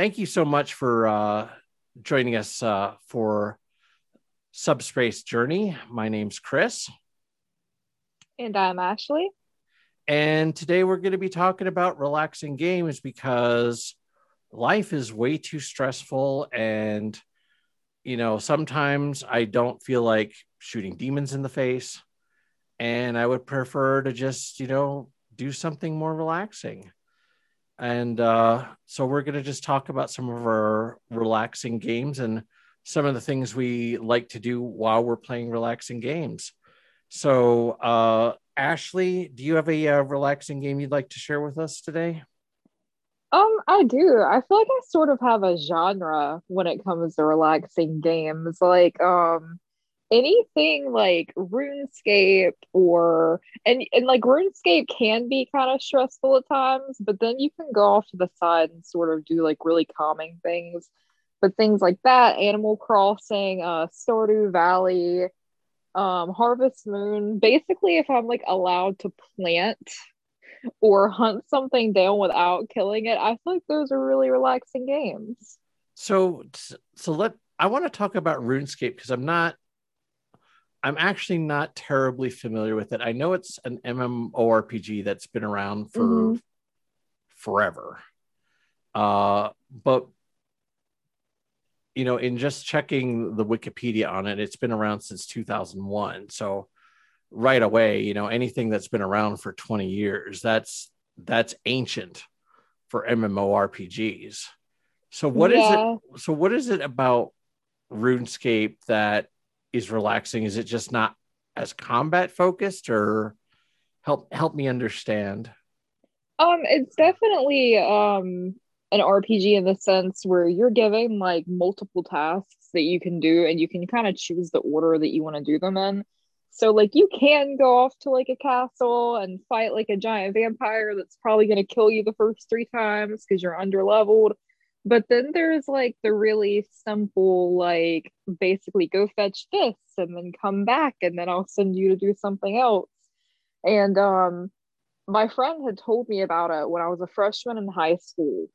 thank you so much for uh, joining us uh, for Subspace Journey. My name's Chris. And I'm Ashley. And today we're going to be talking about relaxing games because life is way too stressful. And, you know, sometimes I don't feel like shooting demons in the face. And I would prefer to just, you know, do something more relaxing. And uh, so we're going to just talk about some of our relaxing games and some of the things we like to do while we're playing relaxing games. So, uh, Ashley, do you have a uh, relaxing game you'd like to share with us today? Um, I do. I feel like I sort of have a genre when it comes to relaxing games. Like, um, anything like RuneScape or and and like RuneScape can be kind of stressful at times, but then you can go off to the side and sort of do like really calming things. But things like that, Animal Crossing, uh, Stardew Valley, um, Harvest Moon. Basically, if I'm like allowed to plant or hunt something down without killing it, I feel like those are really relaxing games. So, so let I want to talk about RuneScape because I'm not I'm actually not terribly familiar with it. I know it's an MMORPG that's been around for mm-hmm. forever. Uh, but you know, in just checking the Wikipedia on it, it's been around since 2001. So right away, you know, anything that's been around for 20 years, that's that's ancient for MMORPGs. So what yeah. is it? So what is it about RuneScape that is relaxing? Is it just not as combat focused or help help me understand? Um, it's definitely um an RPG in the sense where you're given like multiple tasks that you can do and you can kind of choose the order that you want to do them in. So like you can go off to like a castle and fight like a giant vampire that's probably going to kill you the first 3 times because you're under leveled but then there's like the really simple, like basically go fetch this and then come back and then I'll send you to do something else. And um my friend had told me about it when I was a freshman in high school.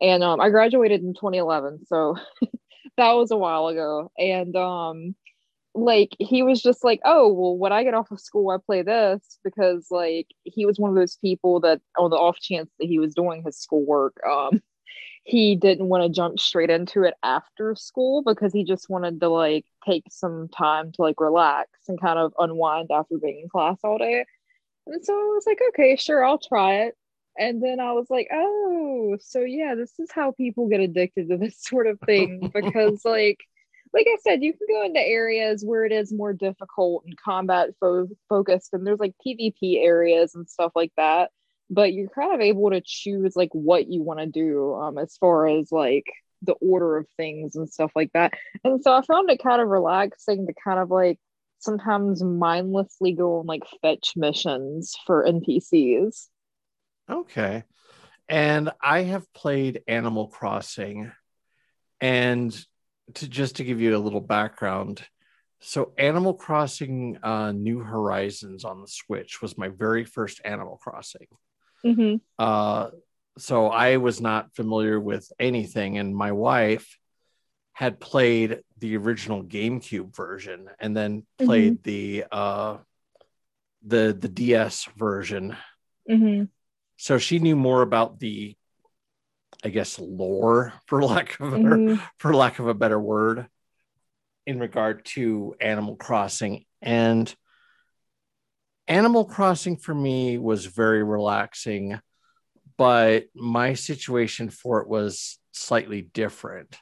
And um I graduated in 2011, so that was a while ago. And um like he was just like, oh well, when I get off of school, I play this because like he was one of those people that on the off chance that he was doing his schoolwork, um, he didn't want to jump straight into it after school because he just wanted to like take some time to like relax and kind of unwind after being in class all day. And so I was like, okay, sure, I'll try it. And then I was like, oh, so yeah, this is how people get addicted to this sort of thing because like like I said, you can go into areas where it is more difficult and combat fo- focused, and there's like PvP areas and stuff like that but you're kind of able to choose like what you want to do um, as far as like the order of things and stuff like that. And so I found it kind of relaxing to kind of like sometimes mindlessly go on like fetch missions for NPCs. Okay. And I have played Animal Crossing and to just to give you a little background, so Animal Crossing uh, New Horizons on the Switch was my very first Animal Crossing. Mm-hmm. Uh, so I was not familiar with anything, and my wife had played the original GameCube version and then played mm-hmm. the uh, the the DS version. Mm-hmm. So she knew more about the, I guess, lore for lack of a better, mm-hmm. for lack of a better word, in regard to Animal Crossing and Animal Crossing for me was very relaxing, but my situation for it was slightly different.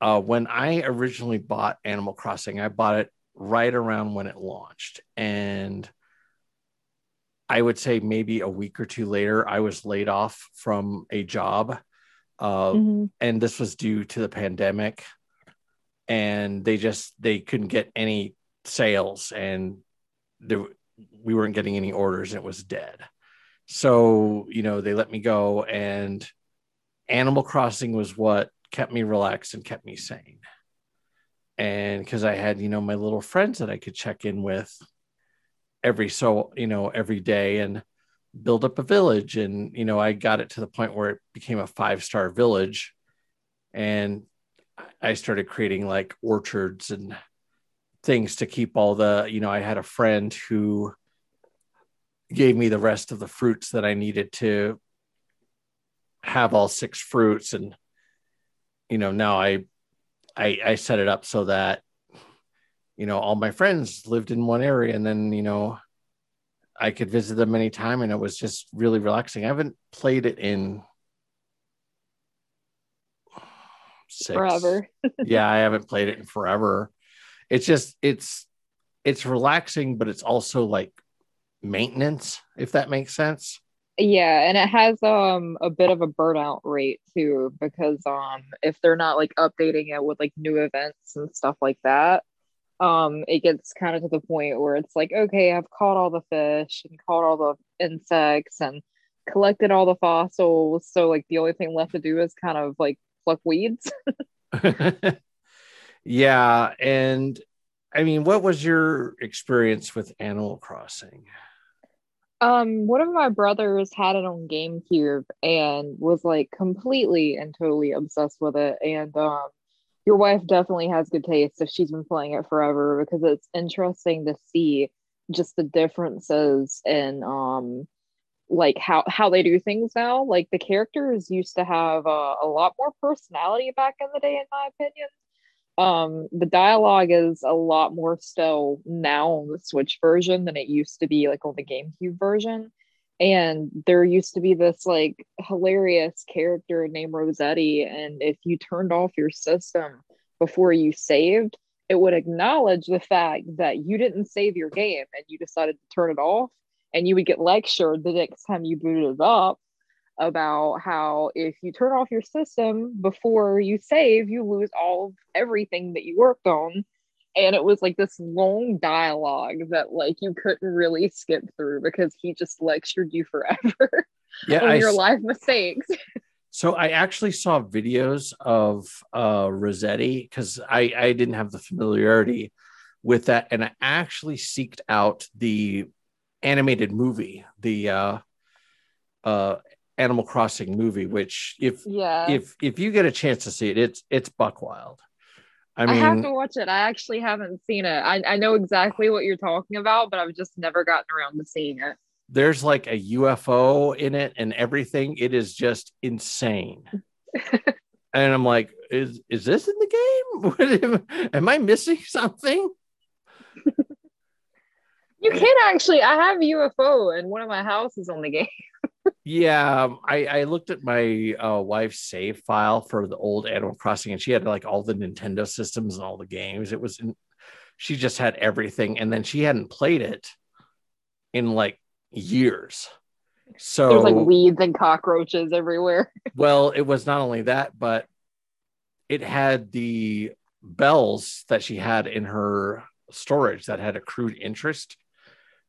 Uh, when I originally bought Animal Crossing, I bought it right around when it launched. And I would say maybe a week or two later, I was laid off from a job. Uh, mm-hmm. And this was due to the pandemic. And they just they couldn't get any sales and there we weren't getting any orders and it was dead. So, you know, they let me go and Animal Crossing was what kept me relaxed and kept me sane. And because I had, you know, my little friends that I could check in with every so, you know, every day and build up a village. And, you know, I got it to the point where it became a five star village and I started creating like orchards and things to keep all the, you know, I had a friend who gave me the rest of the fruits that I needed to have all six fruits and you know now I I I set it up so that you know all my friends lived in one area and then you know I could visit them anytime and it was just really relaxing. I haven't played it in six. forever. yeah, I haven't played it in forever. It's just it's it's relaxing, but it's also like maintenance, if that makes sense. Yeah, and it has um a bit of a burnout rate too, because um if they're not like updating it with like new events and stuff like that, um it gets kind of to the point where it's like, okay, I've caught all the fish and caught all the insects and collected all the fossils. So like the only thing left to do is kind of like pluck weeds. yeah, and I mean, what was your experience with Animal Crossing? Um, one of my brothers had it on GameCube and was like completely and totally obsessed with it. And um, your wife definitely has good taste if she's been playing it forever because it's interesting to see just the differences in um like how how they do things now. Like the characters used to have uh, a lot more personality back in the day, in my opinion um the dialogue is a lot more still now on the switch version than it used to be like on the gamecube version. And there used to be this like hilarious character named Resetti and if you turned off your system before you saved it would acknowledge the fact that you didn't save your game and you decided to turn it off and you would get lectured the next time you booted it up about how if you turn off your system before you save, you lose all of everything that you worked on. And it was like this long dialogue that like you couldn't really skip through because he just lectured you forever yeah, on I, your life mistakes. So I actually saw videos of uh Resetti because I, I didn't have the familiarity with that. And I actually seeked out the animated movie, the uh uh Animal Crossing movie, which if yeah if if you get a chance to see it, it's it's buck wild. I mean, I have to watch it. I actually haven't seen it. I, I know exactly what you're talking about, but I've just never gotten around to seeing it. There's like a UFO in it and everything. It is just insane. and I'm like, is is this in the game? Am I missing something? you can actually. I have UFO in one of my houses on the game yeah, um, I, I looked at my uh, wife's save file for the old Animal Crossing, and she had like all the Nintendo systems and all the games. It was, in, she just had everything, and then she hadn't played it in like years. So there's like weeds and cockroaches everywhere. well, it was not only that, but it had the bells that she had in her storage that had accrued interest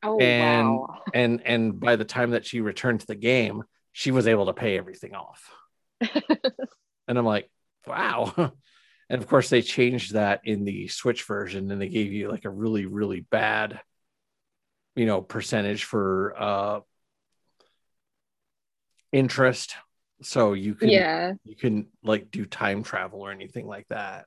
Oh, and wow. and and by the time that she returned to the game, she was able to pay everything off. and I'm like, wow. And of course, they changed that in the Switch version, and they gave you like a really, really bad, you know, percentage for uh interest. So you can yeah you can like do time travel or anything like that.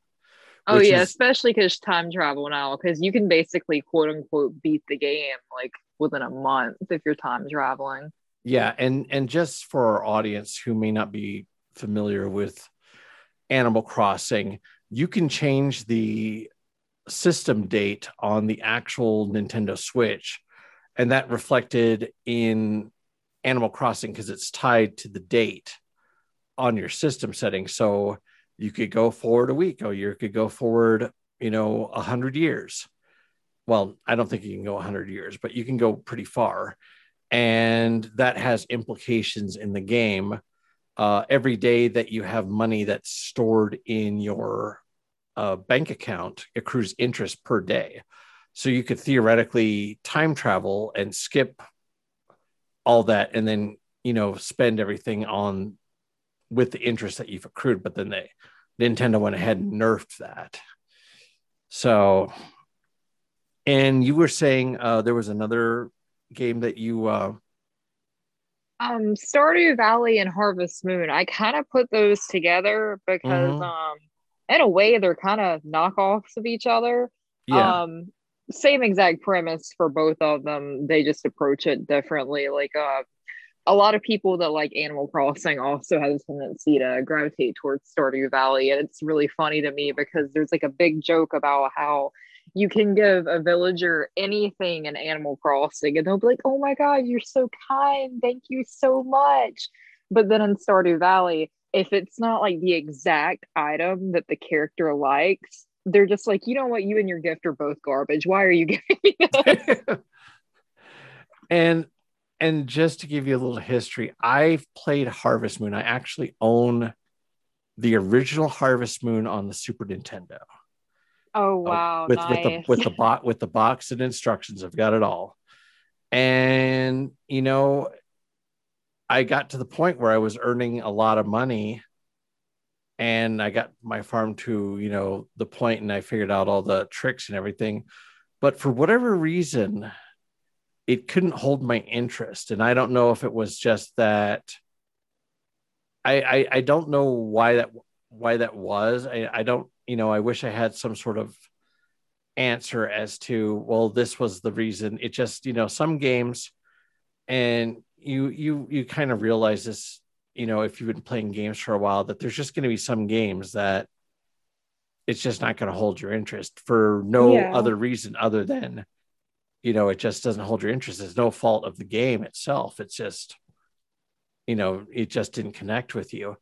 Oh yeah, is, especially because time travel now, because you can basically quote unquote beat the game like within a month if you're time traveling. Yeah, and and just for our audience who may not be familiar with Animal Crossing, you can change the system date on the actual Nintendo Switch, and that reflected in Animal Crossing because it's tied to the date on your system setting. So you could go forward a week or you could go forward you know a hundred years. Well i don't think you can go a hundred years but you can go pretty far. And that has implications in the game. Uh, every day that you have money that's stored in your uh, bank account accrues interest per day. So you could theoretically time travel and skip all that and then you know spend everything on with the interest that you've accrued, but then they Nintendo went ahead and nerfed that. So, and you were saying uh, there was another game that you. Uh... Um, Stardew Valley and Harvest Moon. I kind of put those together because, Mhm. um, in a way, they're kind of knockoffs of each other. Yeah. Um, same exact premise for both of them. They just approach it differently. Like, uh, a lot of people that like Animal Crossing also have a tendency to gravitate towards Stardew Valley, and it's really funny to me because there's like a big joke about how you can give a villager anything in Animal Crossing, and they'll be like, "Oh my god, you're so kind, thank you so much." But then in Stardew Valley, if it's not like the exact item that the character likes, they're just like, you know what, you and your gift are both garbage. Why are you giving me this? and and just to give you a little history, I've played Harvest Moon. I actually own the original Harvest Moon on the Super Nintendo. Oh Uh, wow, with nice. with the with the bot with the box and instructions. I've got it all. And you know, I got to the point where I was earning a lot of money and I got my farm to, you know, the point and I figured out all the tricks and everything. But for whatever reason, it couldn't hold my interest. And I don't know if it was just that I I, I don't know why that why that was. I, I don't, you know, I wish I had some sort of answer as to, well, this was the reason. It just, you know, some games and you you you kind of realize this, you know, if you've been playing games for a while, that there's just going to be some games that it's just not going to hold your interest for no Yeah. other reason other than you know it just doesn't hold your interest. It's no fault of the game itself. It's just you know it just didn't connect with you.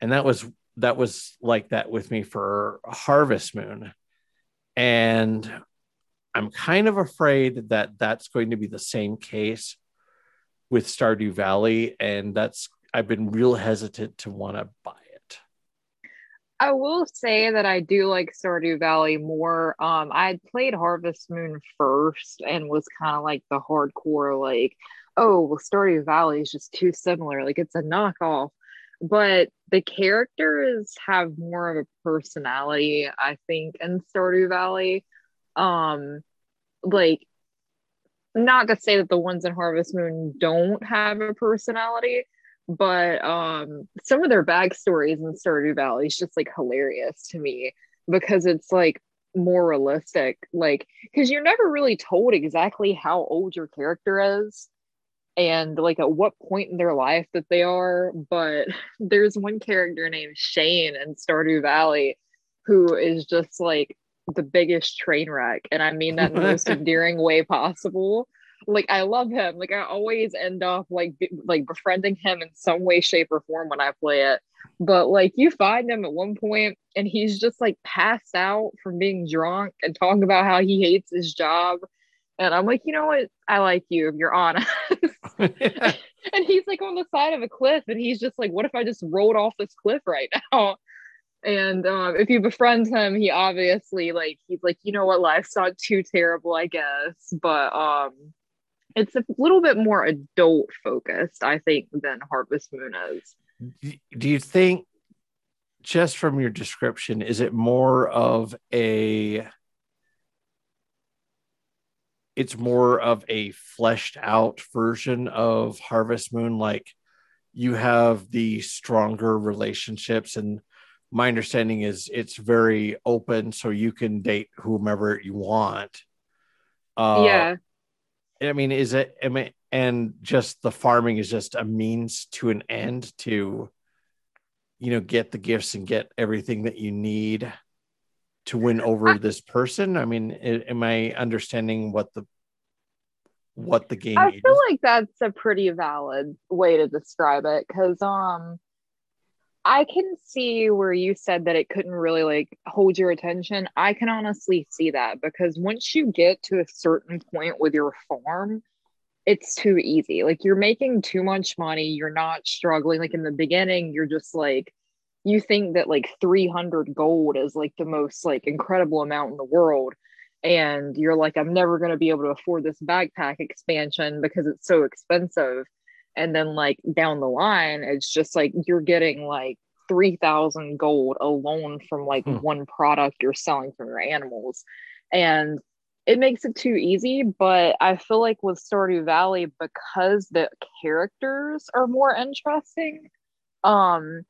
And that was that was like that with me for harvest moon. And i'm kind of afraid that that's going to be the same case with stardew valley. And that's i've been real hesitant to want to buy I will say that I do like Stardew Valley more. Um, I played Harvest Moon first and was kind of like the hardcore, like, oh, well, Stardew Valley is just too similar. Like it's a knockoff. But the characters have more of a personality, I think, in Stardew Valley. Um, like, not to say that the ones in Harvest Moon don't have a personality, but um some of their backstories in Stardew Valley is just like hilarious to me because it's like more realistic like because you're never really told exactly how old your character is and like at what point in their life that they are but there's one character named Shane in Stardew Valley who is just like the biggest train wreck and I mean that in the most endearing way possible like I love him. Like I always end up like be- like befriending him in some way, shape, or form when I play it. But like you find him at one point and he's just like passed out from being drunk and talking about how he hates his job. And I'm like, you know what? I like you if you're honest. and he's like on the side of a cliff and he's just like, what if I just rolled off this cliff right now? And um, if you befriend him, he obviously like he's like, you know what, life's not too terrible, I guess. But um it's a little bit more adult focused, I think, than Harvest Moon is. do you think just from your description is it more of a it's more of a fleshed out version of harvest moon like you have the stronger relationships and my understanding is it's very open so you can date whomever you want uh yeah. I mean, is it? I mean, and just the farming is just a means to an end to, you know, get the gifts and get everything that you need to win over this person. I mean, am I understanding what the what the game I is? feel like that's a pretty valid way to describe it because um I can see where you said that it couldn't really like hold your attention. I can honestly see that because once you get to a certain point with your farm, it's too easy. Like you're making too much money, you're not struggling. Like in the beginning, you're just like you think that like 300 gold is like the most like incredible amount in the world and you're like I'm never going to be able to afford this backpack expansion because it's so expensive and then like down the line it's just like you're getting like 3000 gold alone from like Hmm. one product you're selling from your animals and it makes it too easy, but I feel like with Stardew Valley, because the characters are more interesting, um,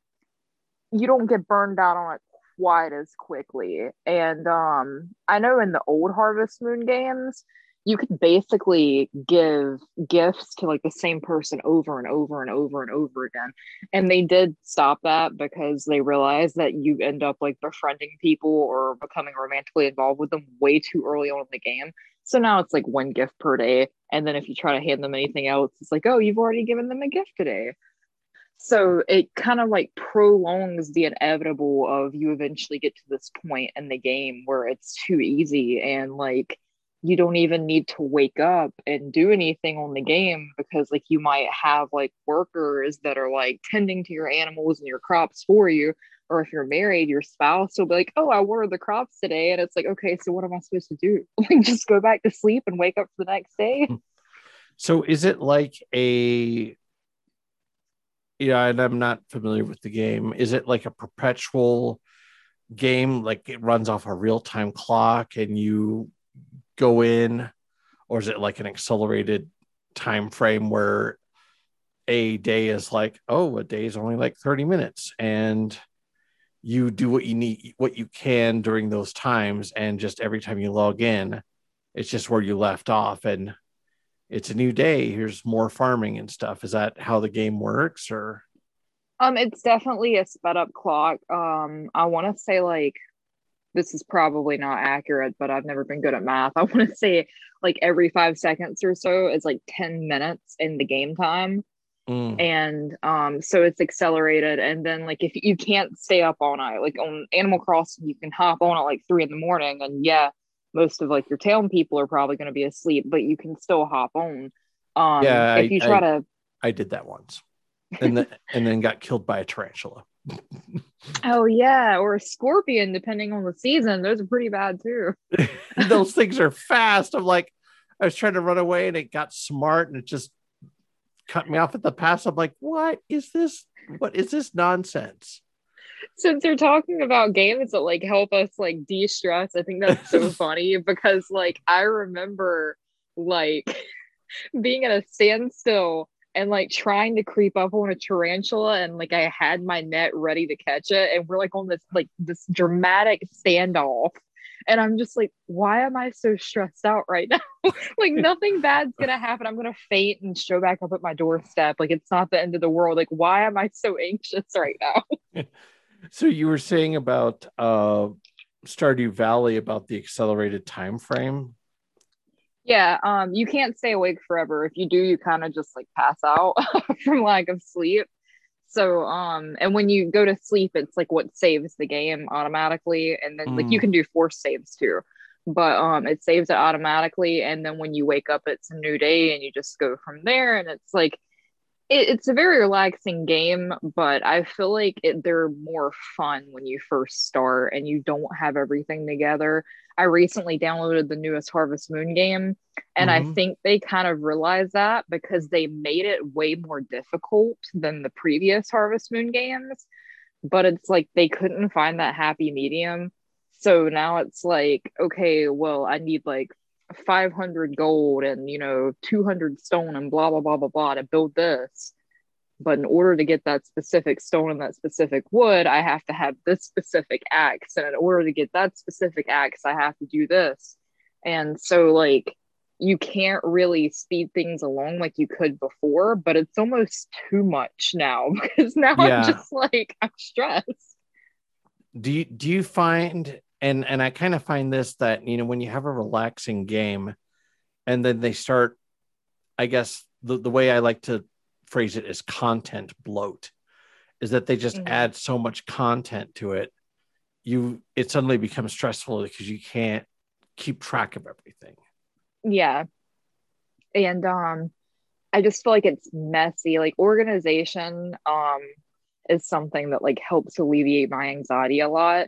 you don't get burned out on it quite as quickly. And um, I know in the old Harvest Moon games, you could basically give gifts to like the same person over and over and over and over again. And they did stop that because they realized that you end up like befriending people or becoming romantically involved with them way too early on in the game. So now it's like one gift per day. And then if you try to hand them anything else, it's like, oh, you've already given them a gift today. So it kind of like prolongs the inevitable of you eventually get to this point in the game where it's too easy and like you don't even need to wake up and do anything on the game because like you might have like workers that are like tending to your animals and your crops for you. Or if you're married your spouse will be like oh i watered the crops today. And it's like okay so what am i supposed to do? Like just go back to sleep and wake up for the next day. Hmm. so is it like a yeah and i'm not familiar with the game. Is it like a perpetual game? Like it runs off a real-time clock and you go in or is it like an accelerated time frame where a day is like oh a day is only like 30 minutes and you do what you need what you can during those times and just every time you log in it's just where you left off and it's a new day. Here's more farming and stuff. Is that how the game works or? Um it's definitely a sped up clock. Um i want to say like this is probably not accurate, but I've never been good at math. I want to say like every five seconds or so is like 10 minutes in the game time. Mm. And um, so it's accelerated. And then like if you can't stay up all night, like on Animal Crossing, you can hop on at like three in the morning. And yeah, most of like your town people are probably going to be asleep, but you can still hop on. Um, yeah, if you try I, to, I did that once, and then and then got killed by a tarantula oh yeah, or a scorpion, depending on the season. Those are pretty bad too. Those things are fast. I'm like, I was trying to run away and it got smart and it just cut me off at the pass. I'm like, what is this? What is this nonsense? Since you're talking about games that like help us like de-stress, I think that's so funny because like I remember like being at a standstill and like trying to creep up on a tarantula and like I had my net ready to catch it and we're like on this like this dramatic standoff and I'm just like why am I so stressed out right now? Like nothing bad's gonna happen. I'm gonna faint and show back up at my doorstep. Like it's not the end of the world. Like why am I so anxious right now? So you were saying about uh Stardew Valley about the accelerated time frame yeah, um, you can't stay awake forever. If you do, you kind of just like pass out from lack of sleep. So, um, and when you go to sleep, it's like what saves the game automatically, and then mm. like you mm. can do force saves too, but um, it saves it automatically, and then when you wake up, it's a new day, and you just go from there, and it's like it, it's a very relaxing game, but I feel like it, they're more fun when you first start and you don't have everything together. I recently downloaded the newest Harvest Moon game, and mm-hmm. I think they kind of realized that because they made it way more difficult than the previous Harvest Moon games. But it's like they couldn't find that happy medium. So now it's like, okay, well, I need like 500 gold and you know 200 stone and blah blah blah blah blah to build this but in order to get that specific stone and that specific wood i have to have this specific axe. And in order to get that specific axe i have to do this. And so like you can't really speed things along like you could before but it's almost too much now because now yeah. i'm just like i'm stressed. Do you do you find and and I kind of find this that you know when you have a relaxing game, and then they start, I guess the the way I like to phrase it as content bloat, is that they just mm-hmm. add so much content to it, you it suddenly becomes stressful because you can't keep track of everything. Yeah, and um, I just feel like it's messy. Like organization um is something that like helps alleviate my anxiety a lot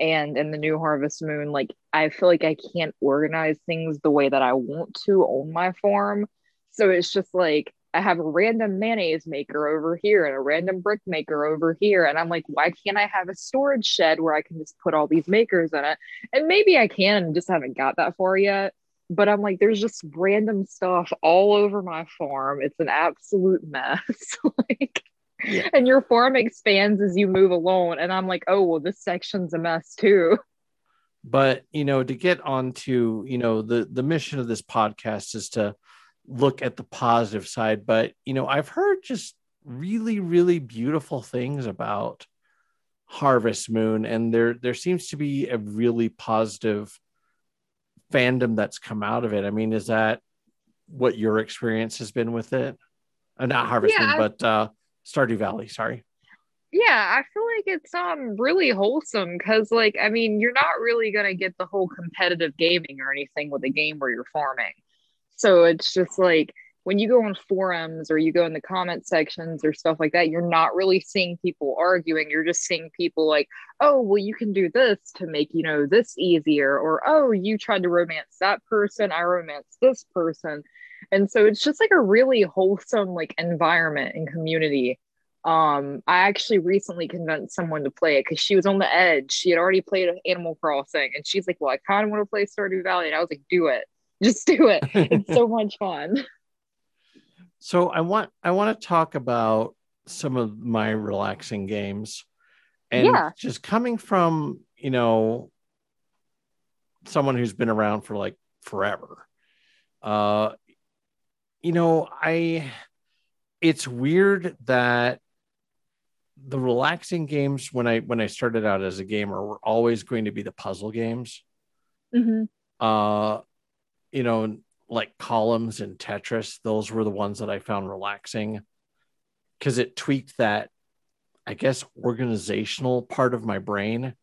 and in the new harvest moon like i feel like i can't organize things the way that i want to on my farm so it's just like i have a random mayonnaise maker over here and a random brick maker over here and i'm like why can't i have a storage shed where i can just put all these makers in it and maybe i can and just haven't got that far yet but I'm like, there's just random stuff all over my farm. It's an absolute mess. like, yeah. and your farm expands as you move along. And I'm like, oh, well, this section's a mess too. But, you know, to get on to, you know, the, the mission of this podcast is to look at the positive side. But, you know, I've heard just really, really beautiful things about Harvest Moon. And there, there seems to be a really positive fandom that's come out of it. I mean, is that what your experience has been with it? Uh, not Harvest yeah, Moon, but uh, Stardew Valley. Sorry. Yeah, I feel like it's um really wholesome because, like, I mean, you're not really gonna get the whole competitive gaming or anything with a game where you're farming. So it's just like when you go on forums or you go in the comment sections or stuff like that, you're not really seeing people arguing. You're just seeing people like, oh, well, you can do this to make, you know, this easier. Or, oh, you tried to romance that person. I romance this person. And so it's just like a really wholesome like environment and community. Um, I actually recently convinced someone to play it because she was on the edge. She had already played Animal Crossing and she's like, Well, I kind of want to play Stardew Valley. And I was like, Do it. Just do it. It's so much fun. So I want I want to talk about some of my relaxing games. And yeah. just coming from, you know, someone who's been around for like forever. Uh you know, I it's weird that the relaxing games when I when I started out as a gamer were always going to be the puzzle games. Mm-hmm. Uh, you know, like columns and Tetris, those were the ones that I found relaxing because it tweaked that, I guess, organizational part of my brain.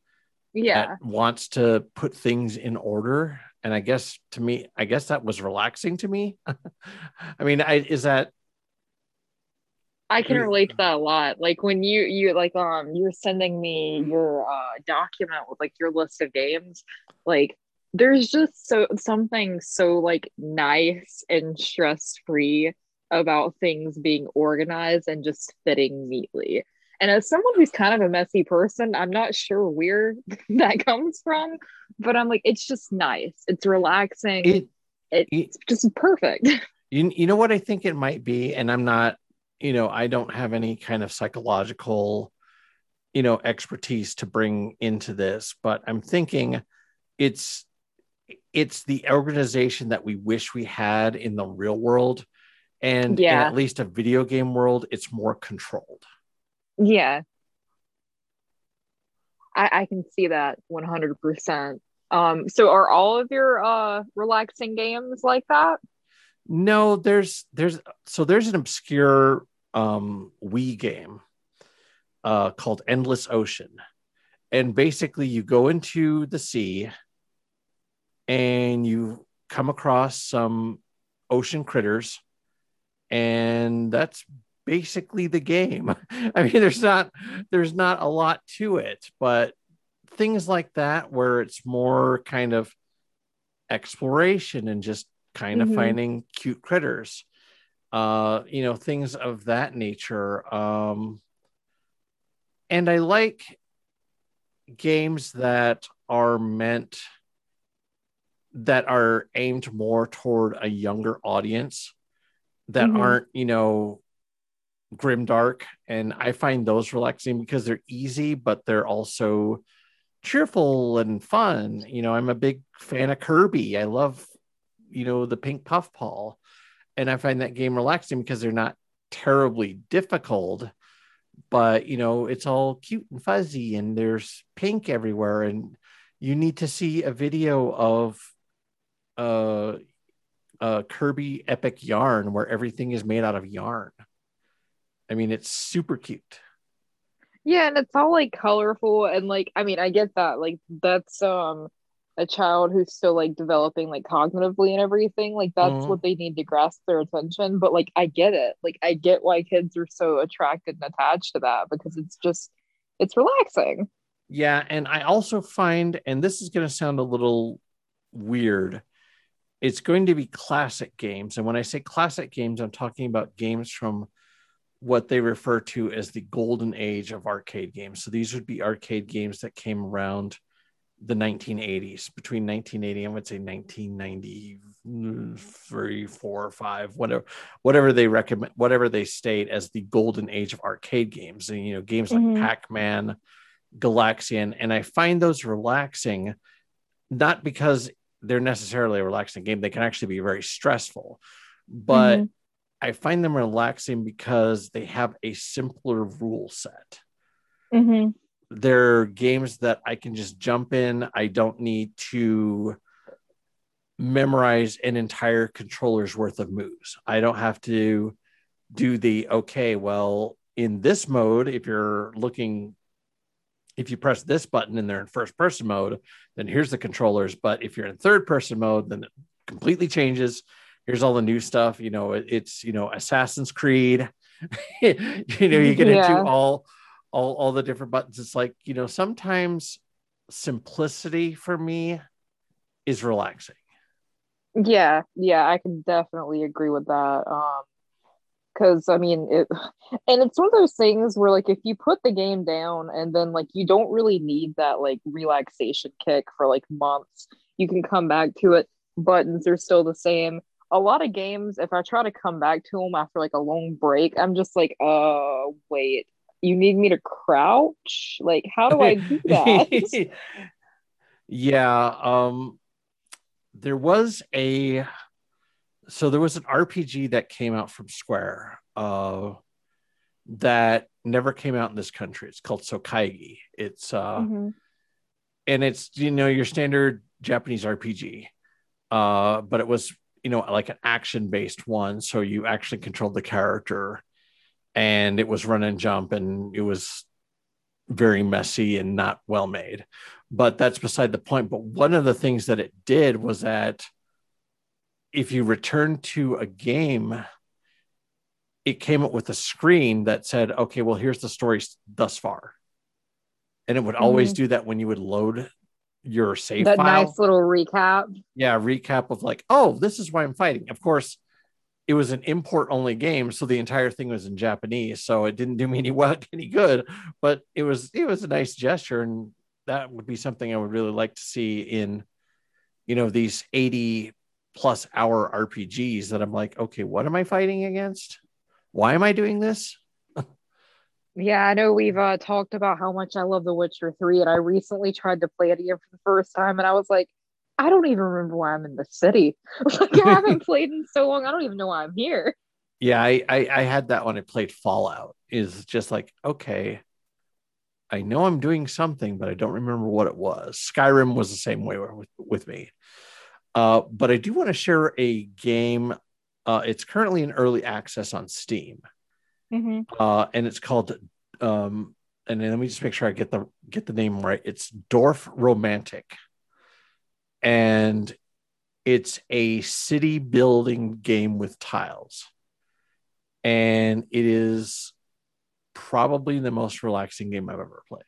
Yeah. wants to put things in order. And I guess to me, I guess that was relaxing to me. I mean, I is that I can relate to that a lot. Like when you you like um you're sending me your uh document with like your list of games, like there's just so something so like nice and stress free about things being organized and just fitting neatly. And as someone who's kind of a messy person, I'm not sure where that comes from, but I'm like, it's just nice. It's relaxing. It, it's it, just perfect. You, you know what I think it might be? And I'm not, you know, I don't have any kind of psychological, you know, expertise to bring into this, but I'm thinking it's it's the organization that we wish we had in the real world. And yeah. in at least a video game world it's more controlled. Yeah. I, I can see that 100% um so are all of your uh relaxing games like that? No there's there's so there's an obscure um wii game uh called endless ocean. And basically you go into the sea and you come across some ocean critters and that's basically the game. I mean there's not there's not a lot to it but things like that where it's more kind of exploration and just kind mm-hmm. of finding cute critters. Uh you know things of that nature. Um and i like games that are meant that are aimed more toward a younger audience that mm-hmm. aren't, you know, grim dark. And I find those relaxing because they're easy, but they're also cheerful and fun. You know, I'm a big fan of Kirby. I love, you know, the pink puffball. And I find that game relaxing because they're not terribly difficult, but you know, it's all cute and fuzzy and there's pink everywhere. And you need to see a video of uh, uh, Kirby epic yarn where everything is made out of yarn. I mean, it's super cute. Yeah, and it's all like colorful and like I mean, I get that. Like that's um a child who's still like developing like cognitively and everything. Like that's mm-hmm. what they need to grasp their attention. But like I get it. Like I get why kids are so attracted and attached to that because it's just it's relaxing. Yeah, and I also find, and this is going to sound a little weird, it's going to be classic games. And when I say classic games, I'm talking about games from what they refer to as the golden age of arcade games. So these would be arcade games that came around the 1980s between 1980 I would say 1993 4 or 5 whatever whatever they recommend whatever they state as the golden age of arcade games and you know games like Mhm. Pac-Man Galaxian and I find those relaxing not because they're necessarily a relaxing game they can actually be very stressful but Mhm. I find them relaxing because they have a simpler rule set Mhm. they're games that I can just jump in. I don't need to memorize an entire controller's worth of moves. I don't have to do the okay, well, in this mode, if you're looking, if you press this button and they're in first person mode, then here's the controllers. But if you're in third person mode, then it completely changes. Here's all the new stuff. You know, it- it's, you know, Assassin's Creed. you know, you get Yeah. into all all all the different buttons. It's like, you know, sometimes simplicity for me is relaxing. Yeah, yeah, I can definitely agree with that. Um, because I mean it, and it's one of those things where like if you put the game down and then like you don't really need that like relaxation kick for like months, you can come back to it. Buttons are still the same. A lot of games, if I try to come back to them after like a long break, I'm just like, uh, wait, you need me to crouch? Like, how do I do that? yeah, um there was a so there was an RPG that came out from Square uh that never came out in this country. It's called Sokaigi. It's uh Mhm. and it's you know your standard Japanese RPG, uh, but it was you know like an action based one, so you actually controlled the character, and it was run and jump, and it was very messy and not well made. But that's beside the point. But one of the things that it did was that if you return to a game, it came up with a screen that said, "Okay, well here's the story thus far." and it would always mm-hmm. do that when you would load your save that file. nice little recap. Yeah, recap of like, oh, this is why I'm fighting. Of course, it was an import only game, so the entire thing was in Japanese, so it didn't do me any well, any good. But it was it was a nice gesture, and that would be something I would really like to see in, you know, these 80 plus hour RPGs that I'm like, okay, what am I fighting against? Why am I doing this? Yeah, I know we've uh, talked about how much I love The Witcher 3, and I recently tried to play it again for the first time, and I was like, I don't even remember why I'm in the city. like, I haven't played in so long, I don't even know why I'm here. Yeah, I, I I had that when I played Fallout. Is just like okay, I know I'm doing something, but I don't remember what it was. Skyrim was the same way with, with me. Uh, but I do want to share a game. Uh, it's currently in early access on Steam, Mm-hmm. uh, and it's called. Um, and then let me just make sure I get the get the name right. It's Dorfromantik, and it's a city building game with tiles, and it is probably the most relaxing game I've ever played.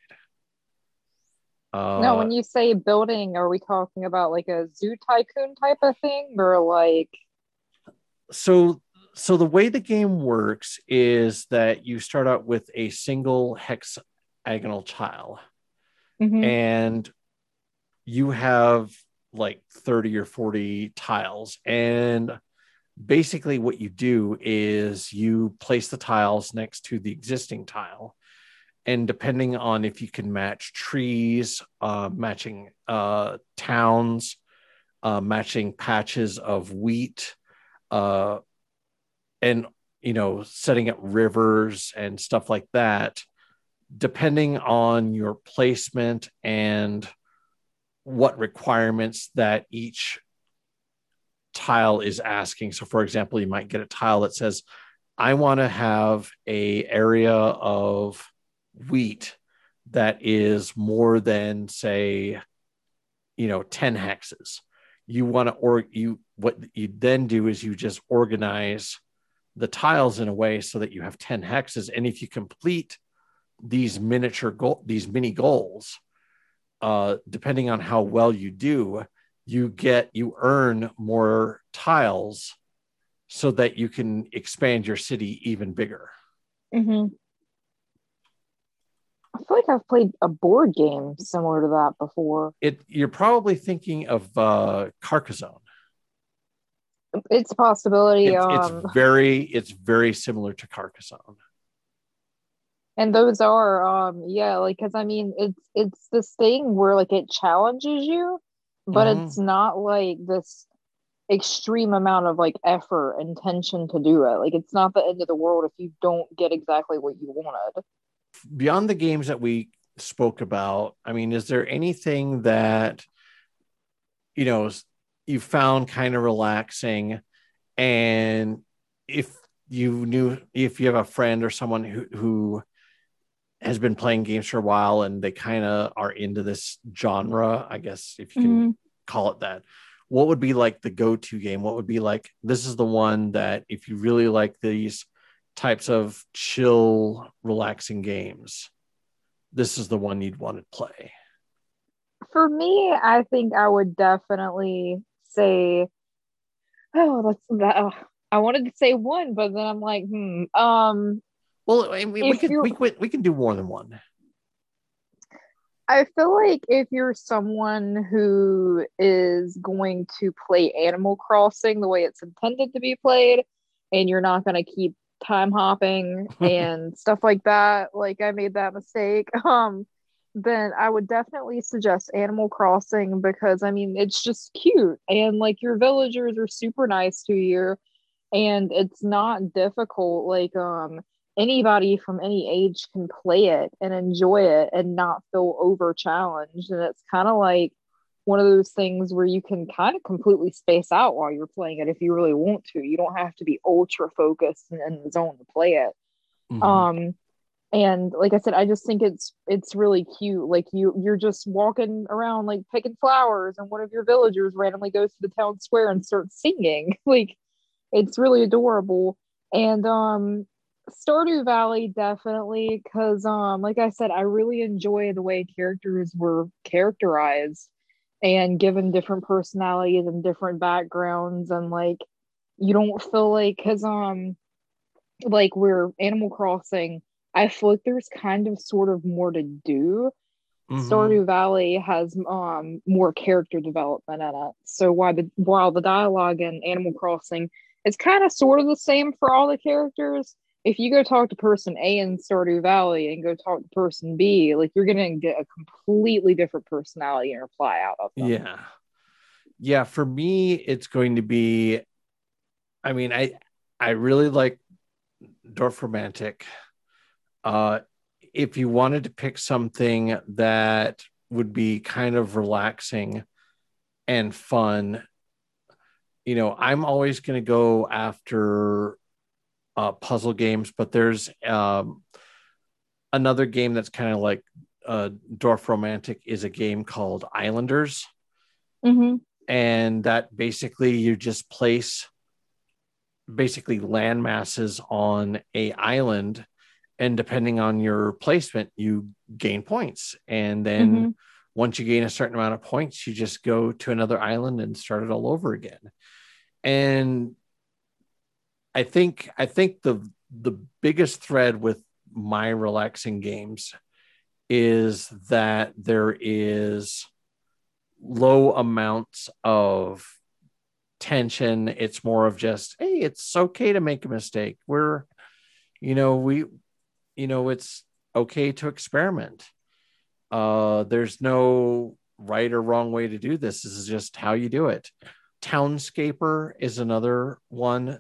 Uh, no, when you say building, are we talking about like a zoo tycoon type of thing, or like? so so the way the game works is that you start out with a single hexagonal tile Mhm. and you have like 30 or 40 tiles and basically what you do is you place the tiles next to the existing tile and depending on if you can match trees uh, matching uh, towns uh, matching patches of wheat uh, and you know setting up rivers and stuff like that depending on your placement and what requirements that each tile is asking. So for example you might get a tile that says i want to have a area of wheat that is more than say you know 10 hexes. You want to or you what you then do is you just organize the tiles in a way so that you have 10 hexes. And if you complete these miniature goal these mini goals uh depending on how well you do you get you earn more tiles so that you can expand your city even bigger. Mhm. I feel like I've played a board game similar to that before. It you're probably thinking of uh Carcassonne. It's a possibility. It's, um, it's very it's very similar to Carcassonne. and those are, um, yeah, like because I mean, it's it's this thing where like it challenges you, but Mhm. it's not like this extreme amount of like effort and tension to do it. Like it's not the end of the world if you don't get exactly what you wanted. Beyond the games that we spoke about, I mean, is there anything that you know you found kind of relaxing and if you knew if you have a friend or someone who who has been playing games for a while and they kind of are into this genre, I guess if you can mm-hmm. call it that. What would be like the go-to game? What would be like this is the one that if you really like these types of chill, relaxing games, this is the one you'd want to play. For me, I think I would definitely say, oh, that's that. Oh, I wanted to say one, but then I'm like, hmm. Um, Well, we, we can we, can- we can do more than one. I feel like if you're someone who is going to play Animal Crossing the way it's intended to be played, and you're not going to keep time hopping and stuff like that, like I made that mistake, um, then I would definitely suggest Animal Crossing because I mean, it's just cute and like your villagers are super nice to you, and it's not difficult. Like, um, anybody from any age can play it and enjoy it and not feel over challenged. And it's kind of like one of those things where you can kind of completely space out while you're playing it if you really want to. You don't have to be ultra focused and in the zone to play it. Mhm. Um and like I said, I just think it's it's really cute. Like you you're just walking around like picking flowers and one of your villagers randomly goes to the town square and starts singing. like it's really adorable. And um Stardew Valley definitely because um like I said, I really enjoy the way characters were characterized and given different personalities and different backgrounds and like you don't feel like because um like we're Animal Crossing, I feel like there's kind of sort of more to do. Mhm. Stardew Valley has um more character development in it. So while the while the dialogue in Animal Crossing is kind of sort of the same for all the characters, if you go talk to person A in Stardew Valley and go talk to person B, like you're gonna get a completely different personality and reply out of them. Yeah. Yeah, for me it's going to be I mean, I I really like Dorfromantik. Uh if you wanted to pick something that would be kind of relaxing and fun, you know, I'm always to go after uh, puzzle games, but there's um, another game that's kind of like uh, Dorfromantik is a game called Islanders Mhm. and that basically you just place basically land masses on a island and depending on your placement you gain points and then Mhm. once you gain a certain amount of points you just go to another island and start it all over again and i think i think the the biggest thread with my relaxing games is that there is low amounts of tension. It's more of just, hey, it's okay to make a mistake. We're, you know, we, you know, it's okay to experiment. Uh, there's no right or wrong way to do this. This is just how you do it. Townscaper is another one,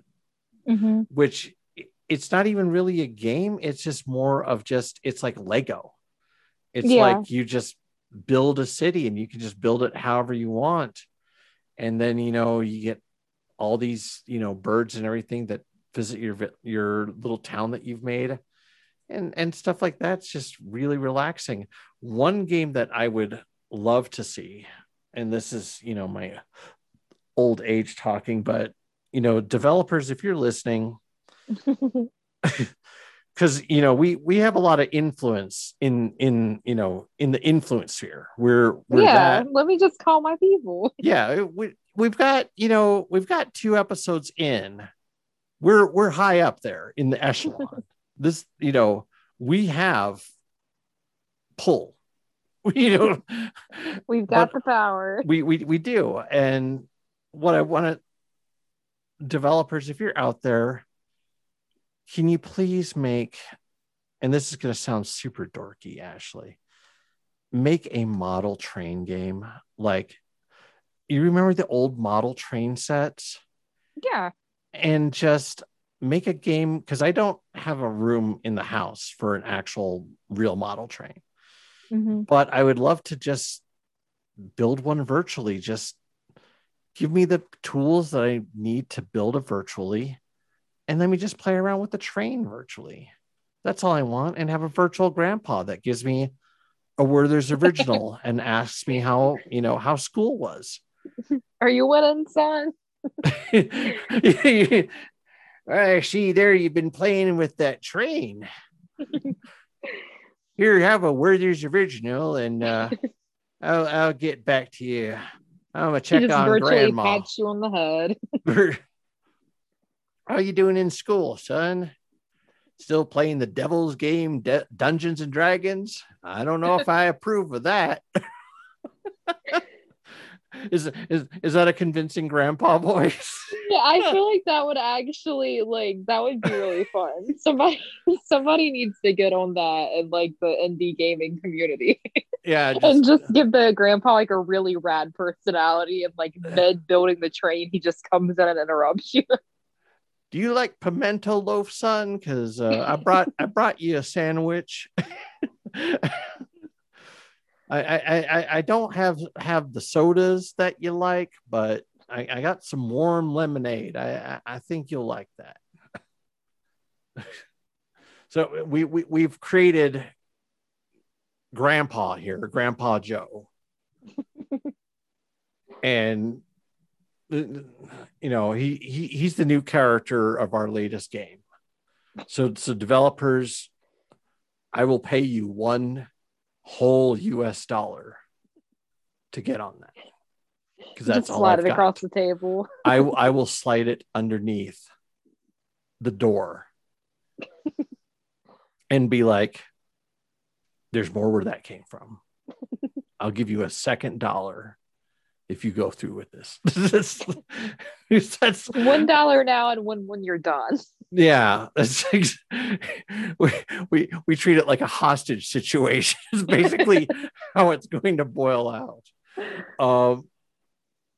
Mhm. which it's not even really a game. It's just more of just, it's like Lego. It's Yeah. like you just build a city and you can just build it however you want. And then, you know, you get all these, you know, birds and everything that visit your your little town that you've made and and stuff like that's just really relaxing. One game that I would love to see and this is, you know, my old age talking, but you know, developers if you're listening, because you know we we have a lot of influence in in you know in the influence sphere we're we're yeah, that let me just call my people. yeah we, we've got you know we've got two episodes in we're we're high up there in the echelon this you know we have pull. you know, we've got the power. We we we do, and what I want to developers, if you're out there, can you please make, and this is going to sound super dorky, Ashley, make a model train game like you remember the old model train sets? Yeah. And just make a game because I don't have a room in the house for an actual real model train. Mm-hmm. But I would love to just build one virtually. Just give me the tools that I need to build it virtually. And let me just play around with the train virtually. That's all I want. And have a virtual grandpa that gives me a Werther's original and asks me how, you know, how school was. Are you winning, son? I see there you've been playing with that train. Here, you have a Werther's original, and uh, I'll I'll get back to you. I'm gonna check on virtually grandma. Pats you on the head. How are you doing in school, son? Still playing the devil's game, De- Dungeons and Dragons? I don't know if I approve of that. is is is that a convincing grandpa voice? Yeah, I feel like that would actually like that would be really fun. Somebody somebody needs to get on that in like the indie gaming community. Yeah, just, and just give the grandpa like a really rad personality and like mid building the train, he just comes in and interrupts you. Do you like pimento loaf, son? Because uh, I brought I brought you a sandwich. I, I, I, don't have have the sodas that you like, but I, I got some warm lemonade. I, I, I think you'll like that. so we, we we've created Grandpa here, Grandpa Joe, and you know he, he he's the new character of our latest game. So so developers, I will pay you one whole US dollar to get on that. Because that's all slide I've it got. across the table. I I will slide it underneath the door and be like, there's more where that came from. I'll give you a second dollar if you go through with this. that's one dollar now and one when you're done. Yeah, that's we, we we treat it like a hostage situation. Is basically how it's going to boil out. Um,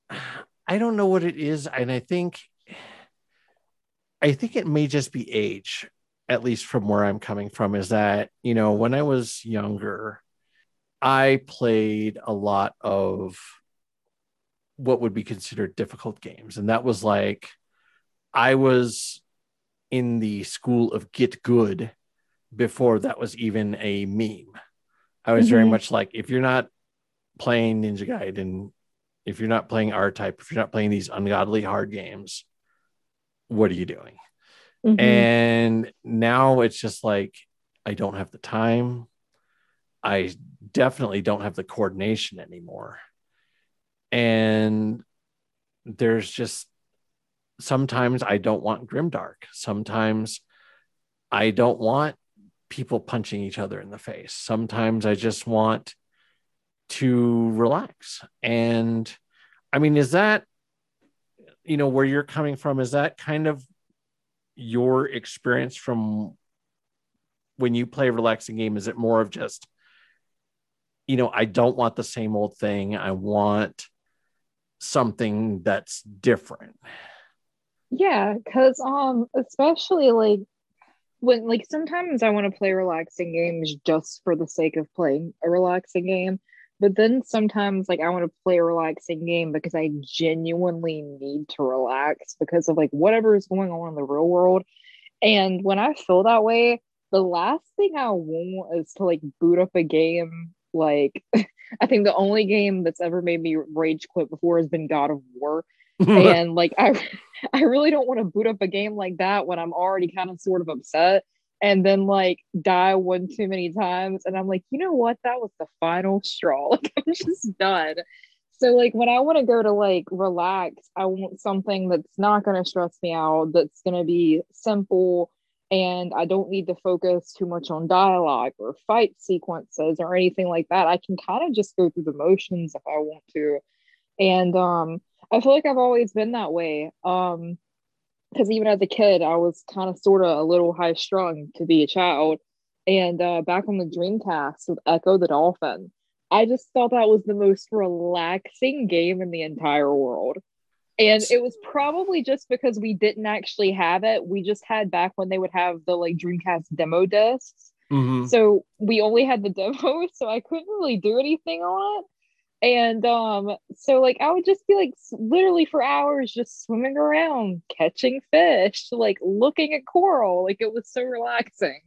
I don't know what it is, and I think I think it may just be age, at least from where I'm coming from. Is that you know when I was younger, I played a lot of what would be considered difficult games. And that was like, I was in the school of get good before that was even a meme. I was mm-hmm. very much like, if you're not playing Ninja Gaiden, if you're not playing R Type, if you're not playing these ungodly hard games, what are you doing? Mm-hmm. And now it's just like, I don't have the time. I definitely don't have the coordination anymore and there's just sometimes I don't want grimdark. Sometimes I don't want people punching each other in the face. Sometimes I just want to relax. And I mean, is that, you know, where you're coming from? Is that kind of your experience from when you play a relaxing game? Is it more of just, you know, I don't want the same old thing. I want something that's different. Yeah, because um, especially like when like sometimes I want to play relaxing games just for the sake of playing a relaxing game. But then sometimes like I want to play a relaxing game because I genuinely need to relax because of like whatever is going on in the real world. And when I feel that way, the last thing I want is to like boot up a game like I think the only game that's ever made me rage quit before has been God of War. and like I I really don't want to boot up a game like that when I'm already kind of sort of upset and then like die one too many times and I'm like, you know what? That was the final straw. Like I'm just done. So like when I want to go to like relax, I want something that's not going to stress me out, that's going to be simple and I don't need to focus too much on dialogue or fight sequences or anything like that. I can kind of just go through the motions if I want to. And um, I feel like I've always been that way. Um, because even as a kid, I was kind of sort of a little high strung to be a child. And uh, back on the Dreamcast with Ecco the Dolphin, I just thought that was the most relaxing game in the entire world. And it was probably just because we didn't actually have it. We just had back when they would have the like Dreamcast demo discs. Mm-hmm. So we only had the demo, so I couldn't really do anything on it. And um, so like I would just be like literally for hours just swimming around, catching fish, like looking at coral. Like it was so relaxing.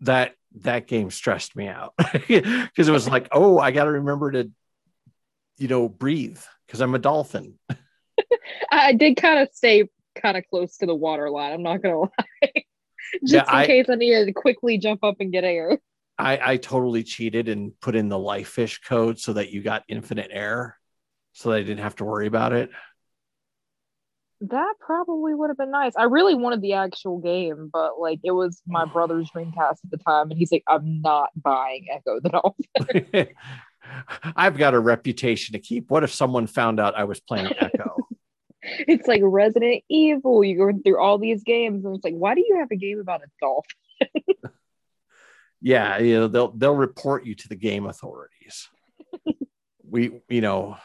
That that game stressed me out because it was like, oh, I got to remember to, you know, breathe because I'm a dolphin. I did kind of stay kind of close to the water line. I'm not gonna lie, just yeah, in I, case I needed to quickly jump up and get air. I, I totally cheated and put in the life fish code so that you got infinite air, so that I didn't have to worry about it. That probably would have been nice. I really wanted the actual game, but like it was my brother's Dreamcast at the time, and he's like, "I'm not buying Ecco the Dolphin." I've got a reputation to keep. What if someone found out I was playing Ecco? it's like Resident Evil. You're going through all these games, and it's like, why do you have a game about a dolphin? Yeah, you know, they'll they'll report you to the game authorities. we, you know,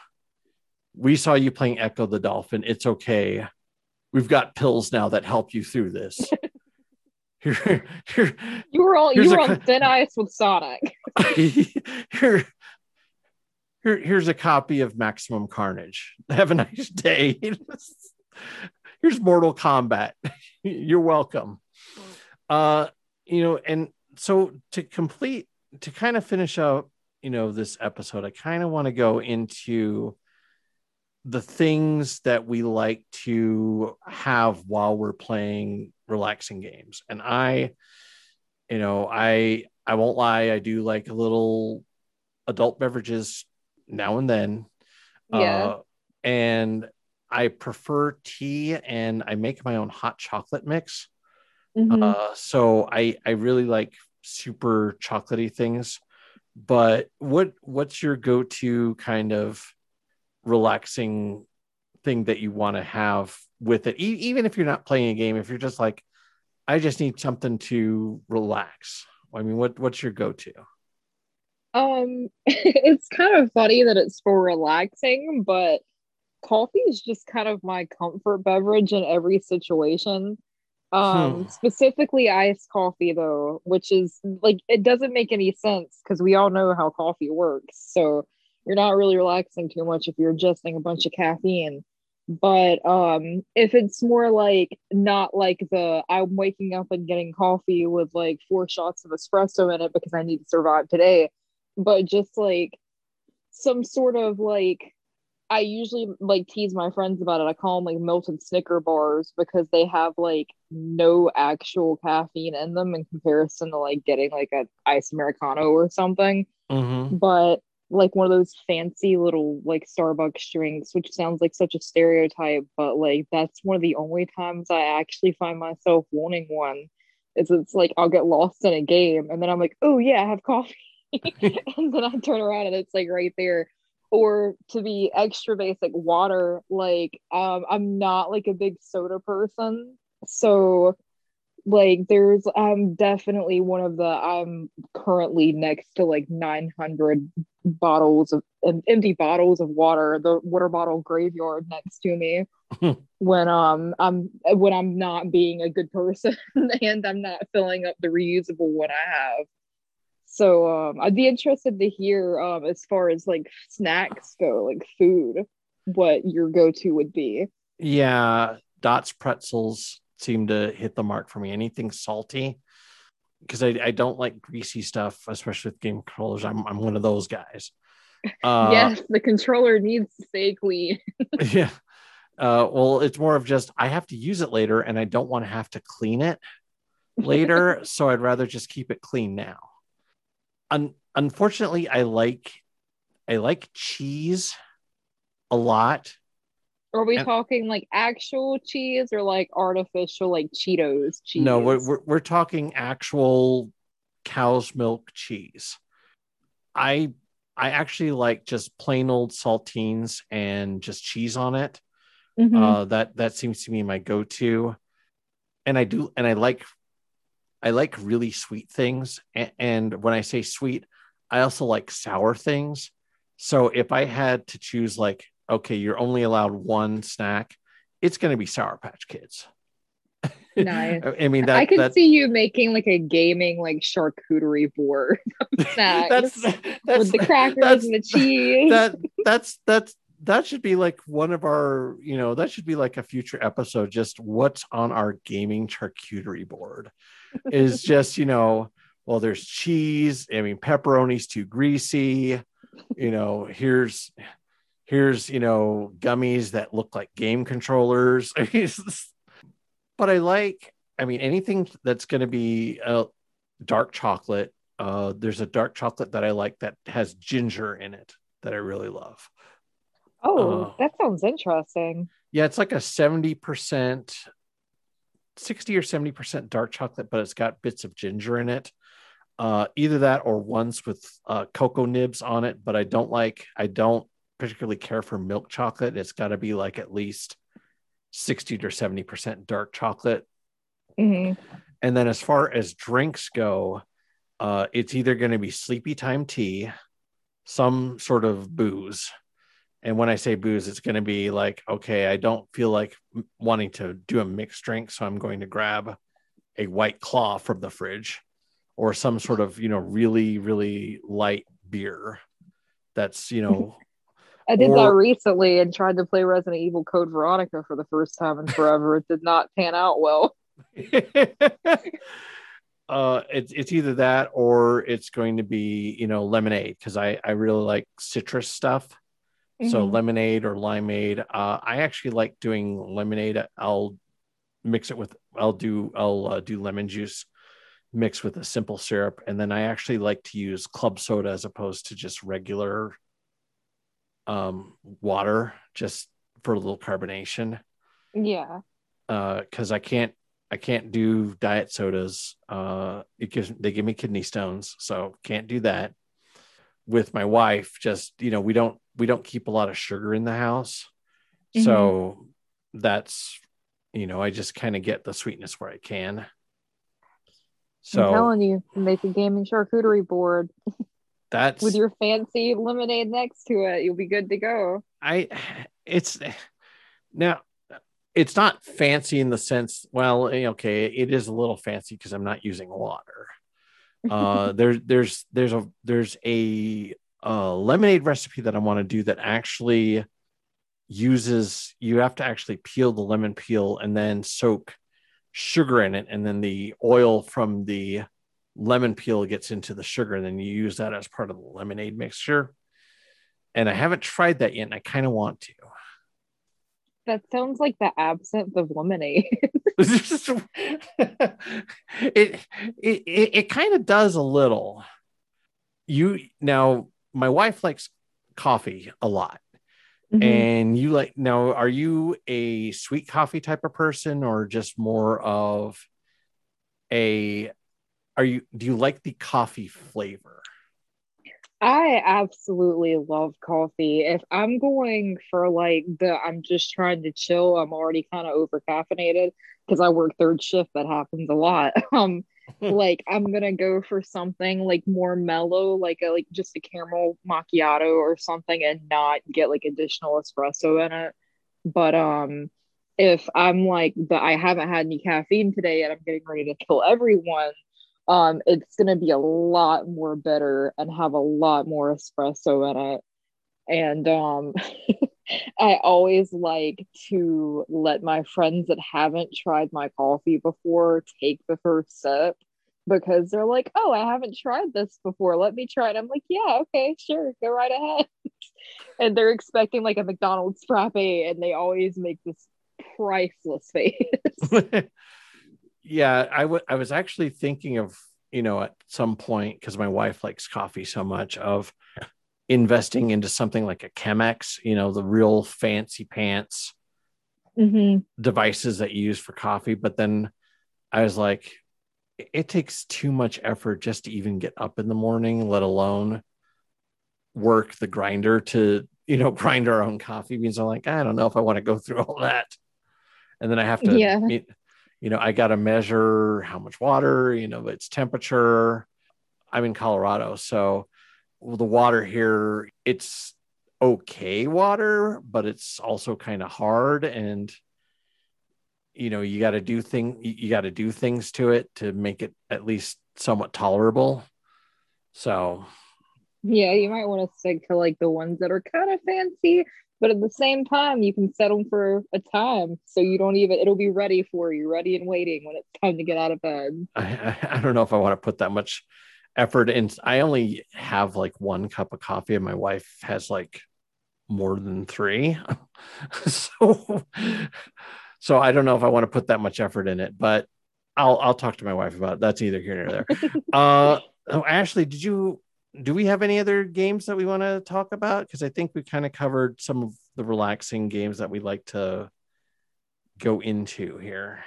we saw you playing Ecco the Dolphin. It's okay. We've got pills now that help you through this. here, here, you were all you were a, on thin ice with Sonic. here, here, here's a copy of Maximum Carnage. Have a nice day. here's Mortal Kombat. You're welcome. Uh, you know, and so to complete, to kind of finish up, you know, this episode, I kind of want to go into the things that we like to have while we're playing relaxing games. And I, you know, I I won't lie, I do like a little adult beverages now and then. Yeah. Uh, and I prefer tea and I make my own hot chocolate mix. Mm-hmm. Uh, so I I really like super chocolatey things. But what what's your go-to kind of relaxing thing that you want to have with it? E- even if you're not playing a game, if you're just like, I just need something to relax. I mean, what what's your go-to? Um, it's kind of funny that it's for relaxing, but coffee is just kind of my comfort beverage in every situation. Um, hmm. specifically iced coffee though, which is like it doesn't make any sense because we all know how coffee works. So you're not really relaxing too much if you're adjusting a bunch of caffeine. But um, if it's more like not like the I'm waking up and getting coffee with like four shots of espresso in it because I need to survive today but just like some sort of like I usually like tease my friends about it. I call them like melted Snicker bars because they have like no actual caffeine in them in comparison to like getting like an ice americano or something. Mm-hmm. But like one of those fancy little like Starbucks drinks, which sounds like such a stereotype, but like that's one of the only times I actually find myself wanting one. Is it's like I'll get lost in a game and then I'm like, oh yeah, I have coffee. and then I turn around and it's like right there. Or to be extra basic, water. Like um, I'm not like a big soda person, so like there's I'm definitely one of the I'm currently next to like 900 bottles of empty bottles of water, the water bottle graveyard next to me when um I'm when I'm not being a good person and I'm not filling up the reusable one I have. So um, I'd be interested to hear um, as far as like snacks go, like food, what your go-to would be. Yeah, Dots pretzels seem to hit the mark for me. Anything salty, because I, I don't like greasy stuff, especially with game controllers. I'm I'm one of those guys. Uh, yes, the controller needs to stay clean. yeah. Uh, well, it's more of just I have to use it later, and I don't want to have to clean it later, so I'd rather just keep it clean now un- unfortunately, I like I like cheese a lot. Are we And- talking like actual cheese or like artificial like Cheetos cheese? No, we're, we're we're talking actual cow's milk cheese. I I actually like just plain old saltines and just cheese on it. Mhm. Uh, that that seems to be my go-to, and I do and I like I like really sweet things. And, when I say sweet, I also like sour things. So if I had to choose, like, okay, you're only allowed one snack, it's going to be Sour Patch Kids. Nice. I mean that I could that, see you making like a gaming like charcuterie board of snacks that's that's with the crackers and the cheese. that that's that's that should be like one of our you know that should be like a future episode just what's on our gaming charcuterie board is just you know well there's cheese i mean pepperoni's too greasy you know here's here's you know gummies that look like game controllers. But i like i mean anything that's going to be uh, dark chocolate uh there's a dark chocolate that i like that has ginger in it that i really love oh, uh, that sounds interesting. yeah it's like a 70% 60 or 70% dark chocolate but it's got bits of ginger in it uh either that or ones with uh cocoa nibs on it but i don't like i don't particularly care for milk chocolate it's got to be like at least 60 to 70% dark chocolate Mhm. and then as far as drinks go uh it's either going to be sleepy time tea some sort of booze and when i say booze it's going to be like okay i don't feel like wanting to do a mixed drink so i'm going to grab a white claw from the fridge or some sort of you know really really light beer that's you know I did Or- that recently and tried to play Resident Evil Code Veronica for the first time in forever. it did not pan out well. uh it's it's either that or it's going to be you know lemonade because i i really like citrus stuff so Mhm. lemonade or limeade uh i actually like doing lemonade i'll mix it with i'll do i'll uh, do lemon juice mixed with a simple syrup and then i actually like to use club soda as opposed to just regular um water just for a little carbonation Yeah. because I can't I can't do diet sodas. Uh, it gives they give me kidney stones, so can't do that. With my wife, just you know, we don't we don't keep a lot of sugar in the house, so that's you know, I just kind of get the sweetness where I can. I'm So telling you, make a gaming charcuterie board that's with your fancy lemonade next to it. You'll be good to go. I it's now it's not fancy in the sense well eh, okay it is a little fancy because I'm not using water. Uh there there's there's a there's a uh lemonade recipe that I want to do that actually uses you have to actually peel the lemon peel and then soak sugar in it and then the oil from the lemon peel gets into the sugar and then you use that as part of the lemonade mixture and I haven't tried that yet, and I kind of want to. That sounds like the absinthe of lemonade. it it it, it kind of does a little. You now, my wife likes coffee a lot, Mhm. and you like now. Are you a sweet coffee type of person, or just more of a? Are you? Do you like the coffee flavor? I absolutely love coffee. If I'm going for like the I'm just trying to chill, I'm already kind of over caffeinated because I work third shift. That happens a lot. Um, like I'm gonna go for something like more mellow, like a like just a caramel macchiato or something, and not get like additional espresso in it. But um, if I'm like the I haven't had any caffeine today and I'm getting ready to kill everyone, um, it's gonna be a lot more bitter and have a lot more espresso in it. And um, I always like to let my friends that haven't tried my coffee before take the first sip because they're like, "Oh, I haven't tried this before. Let me try it." I'm like, "Yeah, okay, sure, go right ahead." and they're expecting like a McDonald's frappe, and they always make this priceless face. yeah, I wa- I was actually thinking of, you know, at some point, because my wife likes coffee so much, of investing into something like a Chemex, you know, the real fancy pants hmm devices that you use for coffee. But then I was like, it- it takes too much effort just to even get up in the morning, let alone work the grinder to, you know, grind our own coffee beans. I'm like, I don't know if I want to go through all that. And then I have to, Yeah. meet- you know, I got to measure how much water, you know, its temperature. I'm in Colorado. So the water here, it's okay water, but it's also kind of hard. And, you know, you got to do thing, you got to do things to it to make it at least somewhat tolerable. So Yeah, you might want to stick to like the ones that are kind of fancy, but at the same time, you can set them for a time so you don't even, it'll be ready for you, ready and waiting when it's time to get out of bed. I, I, I don't know if I want to put that much effort in. I only have like one cup of coffee, and my wife has like more than three. so, so I don't know if I want to put that much effort in it, but I'll I'll talk to my wife about it. That's either here or there. uh, oh, Ashley, did you do we have any other games that we want to talk about? Because I think we kind of covered some of the relaxing games that we like to go into here.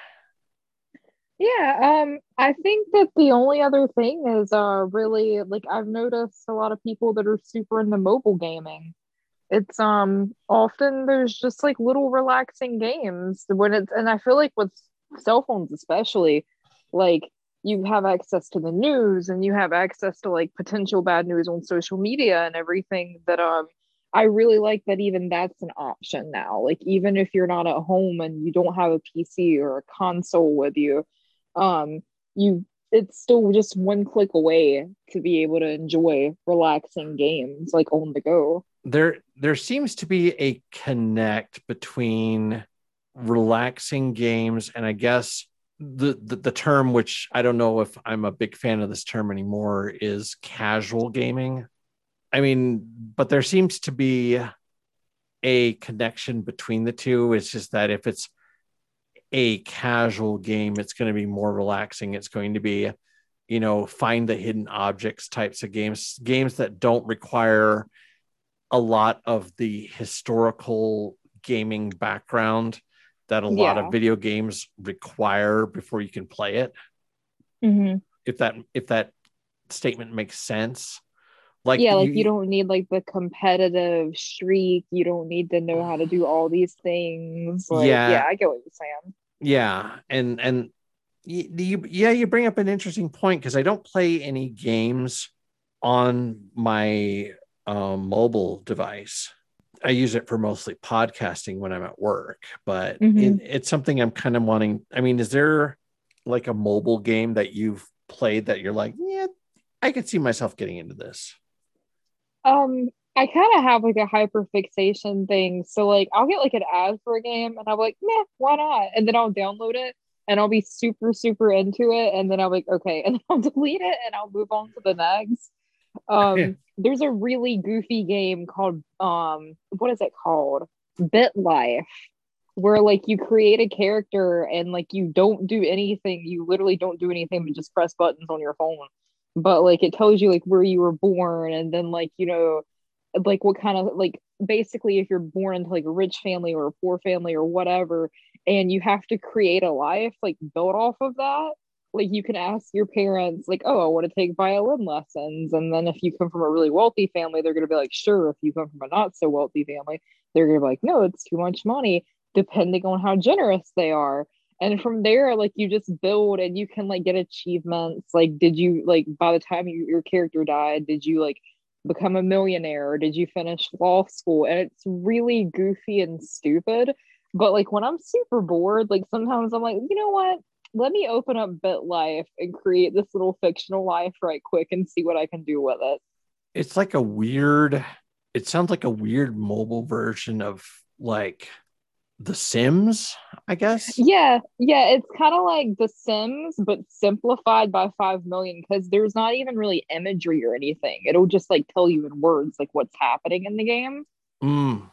Yeah, um, I think that the only other thing is uh really like I've noticed a lot of people that are super into mobile gaming. It's um often there's just like little relaxing games when it's and I feel like with cell phones especially, like you have access to the news and you have access to like potential bad news on social media and everything that um I really like that even that's an option now. Like even if you're not at home and you don't have a PC or a console with you, um you it's still just one click away to be able to enjoy relaxing games like on the go. there there seems to be a connect between relaxing games and i guess the, the term which i don't know if i'm a big fan of this term anymore is casual gaming. I mean but there seems to be a connection between the two. It's just that if it's a casual game it's going to be more relaxing. It's going to be you know find the hidden objects types of games games that don't require a lot of the historical gaming background that a lot Yeah. of video games require before you can play it Mm-hmm. if that if that statement makes sense like yeah, like you don't need like the competitive streak. You don't need to know how to do all these things. Like, Yeah. yeah, I get what you're saying. yeah and and you, you yeah you bring up an interesting point because i don't play any games on my um, mobile device i use it for mostly podcasting when i'm at work but Mhm. it, it's something i'm kind of wanting i mean is there like a mobile game that you've played that you're like yeah i could see myself getting into this Um, I kind of have like a hyperfixation thing. So like I'll get like an ad for a game and I'm like, meh, why not? And then I'll download it and I'll be super, super into it. And then I'll be like, okay, and then I'll delete it and I'll move on to the next. Um, there's a really goofy game called um, what is it called? Bit Life, where like you create a character and like you don't do anything. You literally don't do anything but just press buttons on your phone. But like it tells you like where you were born and then like you know like what kind of like basically if you're born into like a rich family or a poor family or whatever and you have to create a life like built off of that like you can ask your parents like oh i want to take violin lessons. And then if you come from a really wealthy family they're going to be like sure if you come from a not so wealthy family they're going to be like no it's too much money depending on how generous they are. And from there like you just build and you can like get achievements. Like did you like by the time you, your character died did you like become a millionaire? Or did you finish law school? And it's really goofy and stupid. But like when i'm super bored like sometimes i'm like you know what let me open up bit life and create this little fictional life right quick and see what i can do with it. It's like a weird it sounds like a weird mobile version of like the sims i guess? Yeah yeah it's kind of like the sims but simplified by 5 million because there's not even really imagery or anything. It'll just like tell you in words like what's happening in the game. Mm,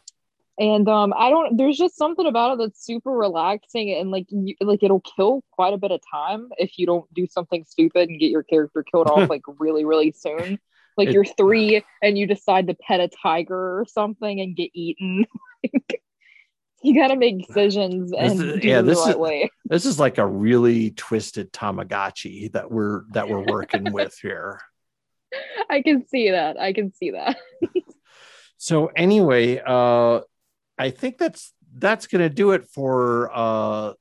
and um i don't there's just something about it that's super relaxing and like you, like it'll kill quite a bit of time if you don't do something stupid and get your character killed off like really really soon like It- you're three and you decide to pet a tiger or something and get eaten You got to make decisions and This is- yeah, this right is- way. This is like a really twisted Tamagotchi that we're that we're working with here. I can see that. I can see that. So anyway, uh I think that's that's gonna do it for uh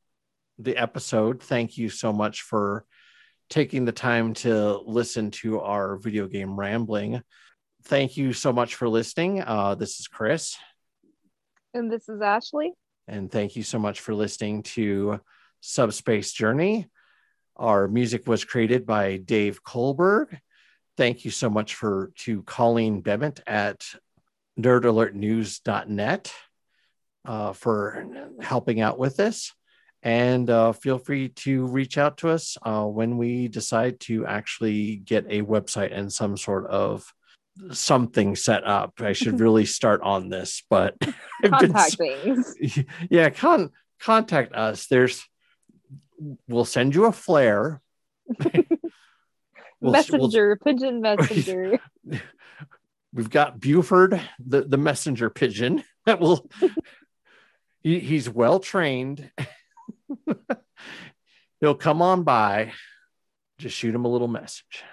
the episode. Thank you so much for taking the time to listen to our video game rambling. Thank you so much for listening. Uh this is Chris, And this is Ashley. and thank you so much for listening to Subspace Journey. Our music was created by Dave Kohlberg. Thank you so much for to Colleen Bement at nerdalertnews.net uh, for helping out with this. And uh, feel free to reach out to us uh, when we decide to actually get a website and some sort of something set up. I should really start on this, but I've been Contact things. yeah con- contact us there's we'll send you a flare We'll- we'll- messenger, pigeon messenger. we've got buford the, the messenger pigeon that will he, he's well trained. He'll come on by just shoot him a little message